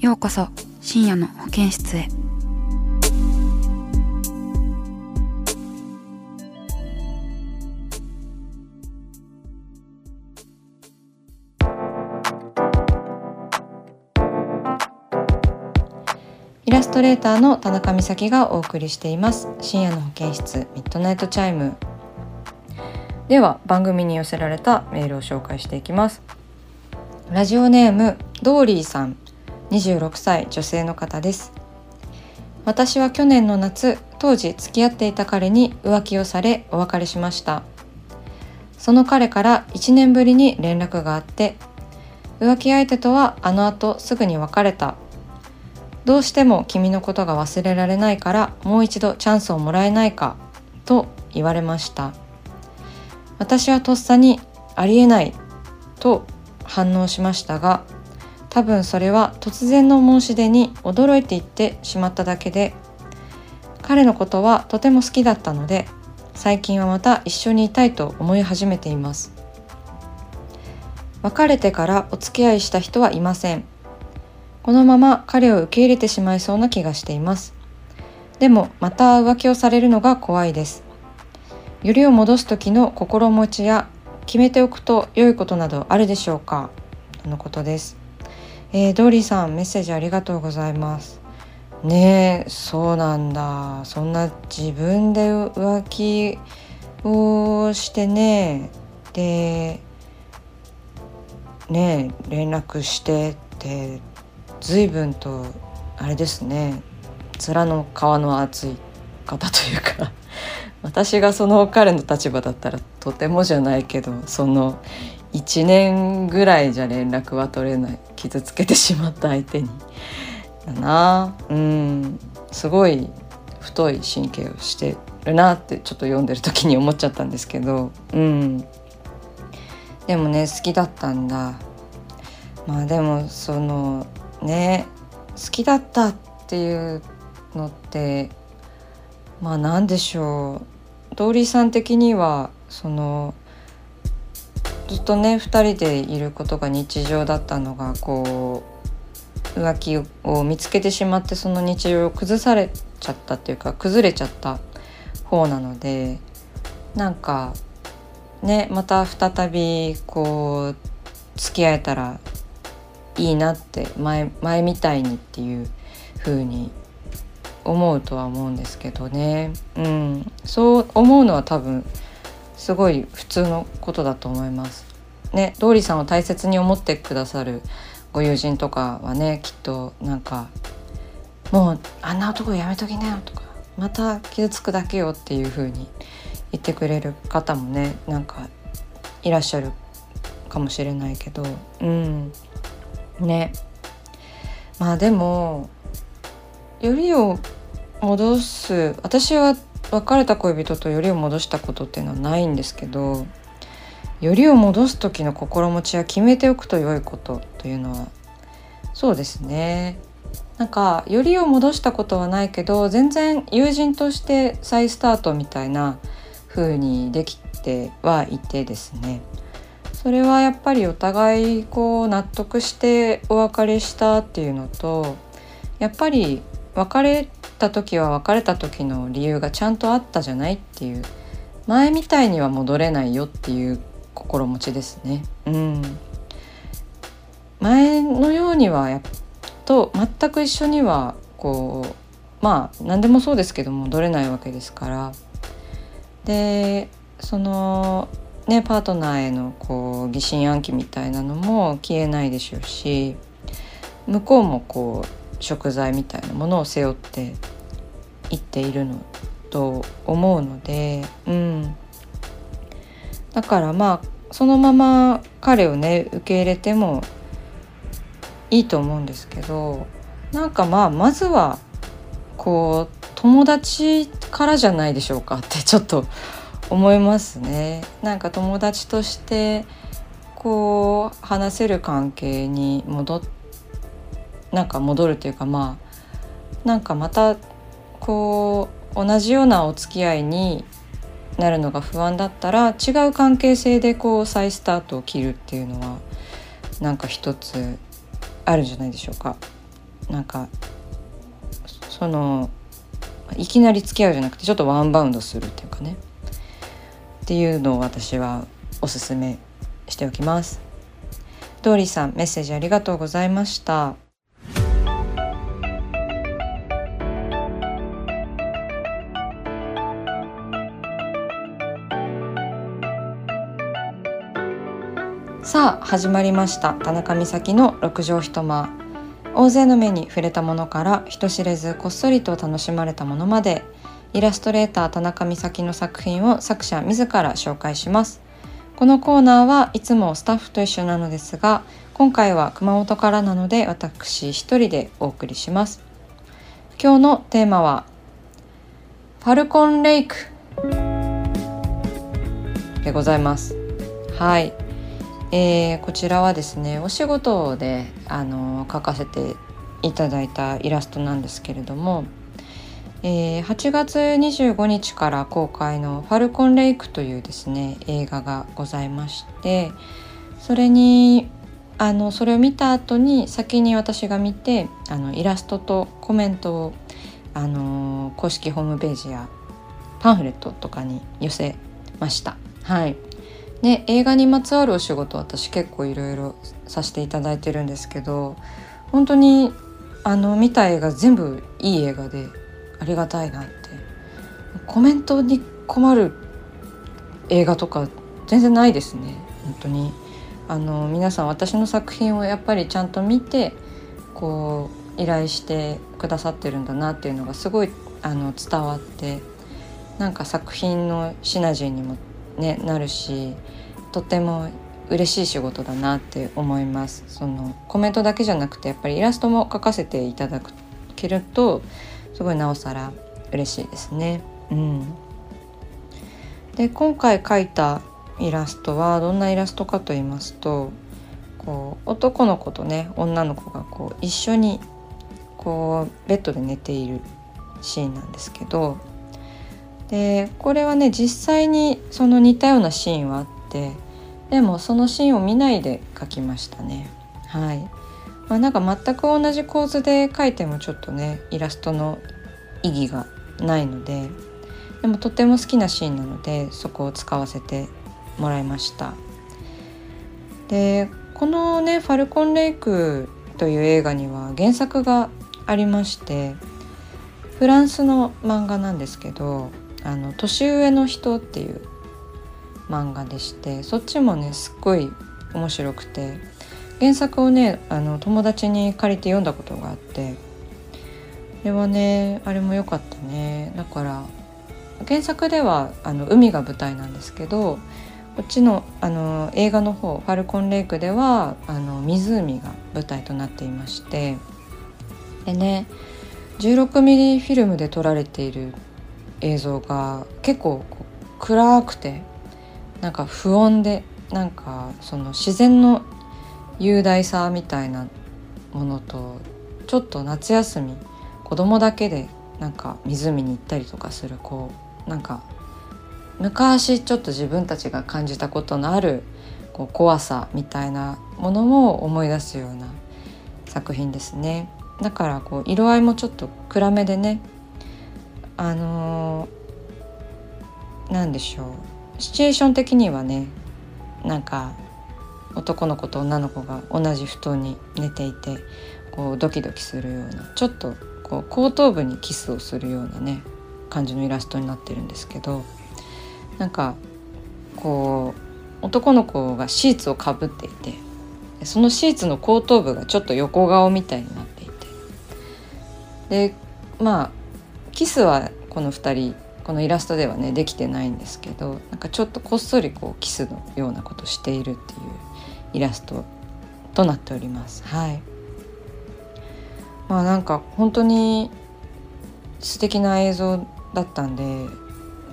ようこそ深夜の保健室へ。イラストレーターの田中美咲がお送りしています。深夜の保健室ミッドナイトチャイム。では番組に寄せられたメールを紹介していきます。ラジオネームドーリーさん。26歳女性の方です。私は去年の夏当時付き合っていた彼に浮気をされお別れしました。その彼から1年ぶりに連絡があって浮気相手とはあの後すぐに別れた。どうしても君のことが忘れられないからもう一度チャンスをもらえないかと言われました。私はとっさにありえないと反応しましたが多分それは突然の申し出に驚いていってしまっただけで彼のことはとても好きだったので最近はまた一緒にいたいと思い始めています。別れてからお付き合いした人はいません。このまま彼を受け入れてしまいそうな気がしています。でもまた浮気をされるのが怖いです。よりを戻す時の心持ちや決めておくと良いことなどあるでしょうか？とのことです、えー、ドリーさんメッセージありがとうございます。ねえそうなんだ。そんな自分で浮気をしてね。でねえ連絡してって随分とあれですね。面の皮の厚い方というか 私がその彼の立場だったらとてもじゃないけどその1年ぐらいじゃ連絡は取れない。傷つけてしまった相手に。だな。うん。すごい太い神経をしてるなってちょっと読んでる時に思っちゃったんですけど。うん。でもね好きだったんだ。まあでもそのね好きだったっていうのってまあ何でしょう。ドーリーさん的にはそのずっとね2人でいることが日常だったのがこう浮気を見つけてしまってその日常を崩されちゃったっていうか崩れちゃった方なのでなんかねまた再びこう付き合えたらいいなって前前みたいにっていう風に思うとは思うんですけどね、うん、そう思うのは多分すごい普通のことだと思います。ね、ドーリーさんを大切に思ってくださるご友人とかはねきっとなんか「もうあんな男やめときなよ」とか「また傷つくだけよ」っていう風に言ってくれる方もねなんかいらっしゃるかもしれないけどうんねまあでもよりを戻す私は別れた恋人とよりを戻したことっていうのはないんですけどよりを戻す時の心持ちは決めておくと良いことというのはそうですね。なんかよりを戻したことはないけど全然友人として再スタートみたいな風にできてはいてですね。それはやっぱりお互いこう納得してお別れしたっていうのとやっぱり別れた時は別れた時の理由がちゃんとあったじゃないっていう。前みたいには戻れないよっていう心持ちですね。うん、前のようにはやっと全く一緒にはこうまあ何でもそうですけど戻れないわけですから。でそのねパートナーへのこう疑心暗鬼みたいなのも消えないでしょうし向こうもこう食材みたいなものを背負っていっているのと思うので、うん、だからまあそのまま彼をね受け入れてもいいと思うんですけどなんかまあまずはこう友達からじゃないでしょうかってちょっと思いますね。なんか友達としてこう話せる関係に戻なんか戻るというかまあなんかまたこう同じようなお付き合いになるのが不安だったら違う関係性でこう再スタートを切るっていうのはなんか一つあるんじゃないでしょうか。なんかそのいきなり付き合うじゃなくてちょっとワンバウンドするっていうかねっていうのを私はおすすめしておきます。ドーリーさんメッセージありがとうございました。さあ始まりました。田中美咲の六畳一間。大勢の目に触れたものから人知れずこっそりと楽しまれたものまでイラストレーター田中美咲の作品を作者自ら紹介します。このコーナーはいつもスタッフと一緒なのですが今回は熊本からなので私一人でお送りします。今日のテーマはファルコンレイクでございます。はい。えー、こちらはですねお仕事であの描かせていただいたイラストなんですけれども、えー、8月25日から公開の「ファルコンレイク」というですね映画がございましてそれにあのそれを見た後に先に私が見てあのイラストとコメントをあの公式ホームページやパンフレットとかに寄せました。はいね、映画にまつわるお仕事私結構いろいろさせていただいてるんですけど本当にあの見た映画全部いい映画でありがたいなって。コメントに困る映画とか全然ないですね。本当に。あの皆さん私の作品をやっぱりちゃんと見てこう依頼してくださってるんだなっていうのがすごいあの伝わってなんか作品のシナジーにもね、なるしとても嬉しい仕事だなって思いますそのコメントだけじゃなくてやっぱりイラストも描かせていただけるとすごいなおさら嬉しいですね。うん、で今回描いたイラストはどんなイラストかと言いますとこう男の子とね女の子がこう一緒にこうベッドで寝ているシーンなんですけどでこれはね実際にその似たようなシーンはあってでもそのシーンを見ないで描きましたね。はい、まあ、なんか全く同じ構図で描いてもちょっとねイラストの意義がないのででもとても好きなシーンなのでそこを使わせてもらいました。でこのね「ファルコンレイク」という映画には原作がありましてフランスの漫画なんですけどあの年上の人っていう漫画でしてそっちもねすっごい面白くて原作をねあの友達に借りて読んだことがあってあれはねあれも良かったね。だから原作ではあの海が舞台なんですけどこっちのあの映画の方「ファルコンレイク」ではあの湖が舞台となっていましてでね16ミリフィルムで撮られている映像が結構暗くてなんか不穏でなんかその自然の雄大さみたいなものとちょっと夏休み子供だけでなんか湖に行ったりとかするこうなんか昔ちょっと自分たちが感じたことのあるこう怖さみたいなものも思い出すような作品ですね。だからこう色合いもちょっと暗めでねあの何でしょう。シチュエーション的にはねなんか男の子と女の子が同じ布団に寝ていてこうドキドキするようなちょっとこう後頭部にキスをするようなね感じのイラストになってるんですけどなんかこう男の子がシーツをかぶっていてそのシーツの後頭部がちょっと横顔みたいになっていて。でまあキスはこの2人このイラストではねできてないんですけどなんかちょっとこっそりこうキスのようなことしているっていうイラストとなっております。はいまあなんか本当に素敵な映像だったんで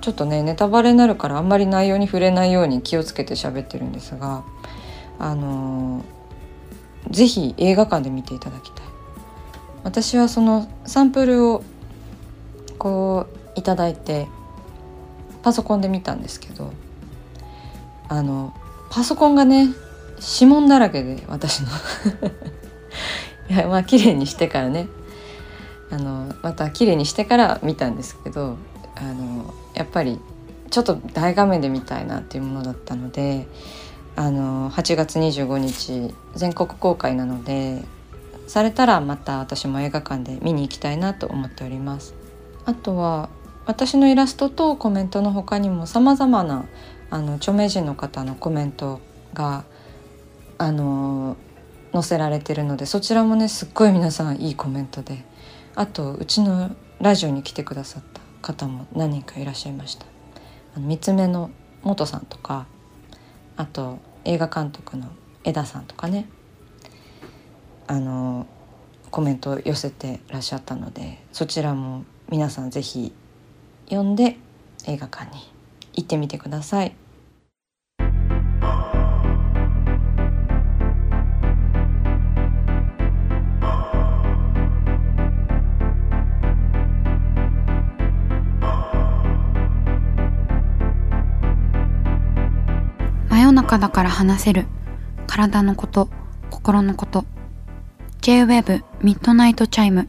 ちょっとねネタバレになるからあんまり内容に触れないように気をつけて喋ってるんですがあのー、ぜひ映画館で見ていただきたい私はそのサンプルをこういただいてパソコンで見たんですけどあのパソコンがね指紋だらけで私の いやまあ綺麗にしてからねあのまた綺麗にしてから見たんですけどあのやっぱりちょっと大画面で見たいなっていうものだったのであの8月25日全国公開なのでされたらまた私も映画館で見に行きたいなと思っております。あとは私のイラストとコメントの他にもさまざまなあの著名人の方のコメントがあの載せられてるのでそちらもねすっごい皆さんいいコメントであとうちのラジオに来てくださった方も何人かいらっしゃいました。あの三つ目の元さんとかあと映画監督の枝さんとかねあのコメントを寄せてらっしゃったのでそちらも皆さん是非読んで映画館に行ってみてください。真夜中だから話せる。体のこと心のこと。 J-WAVE ミッドナイトチャイム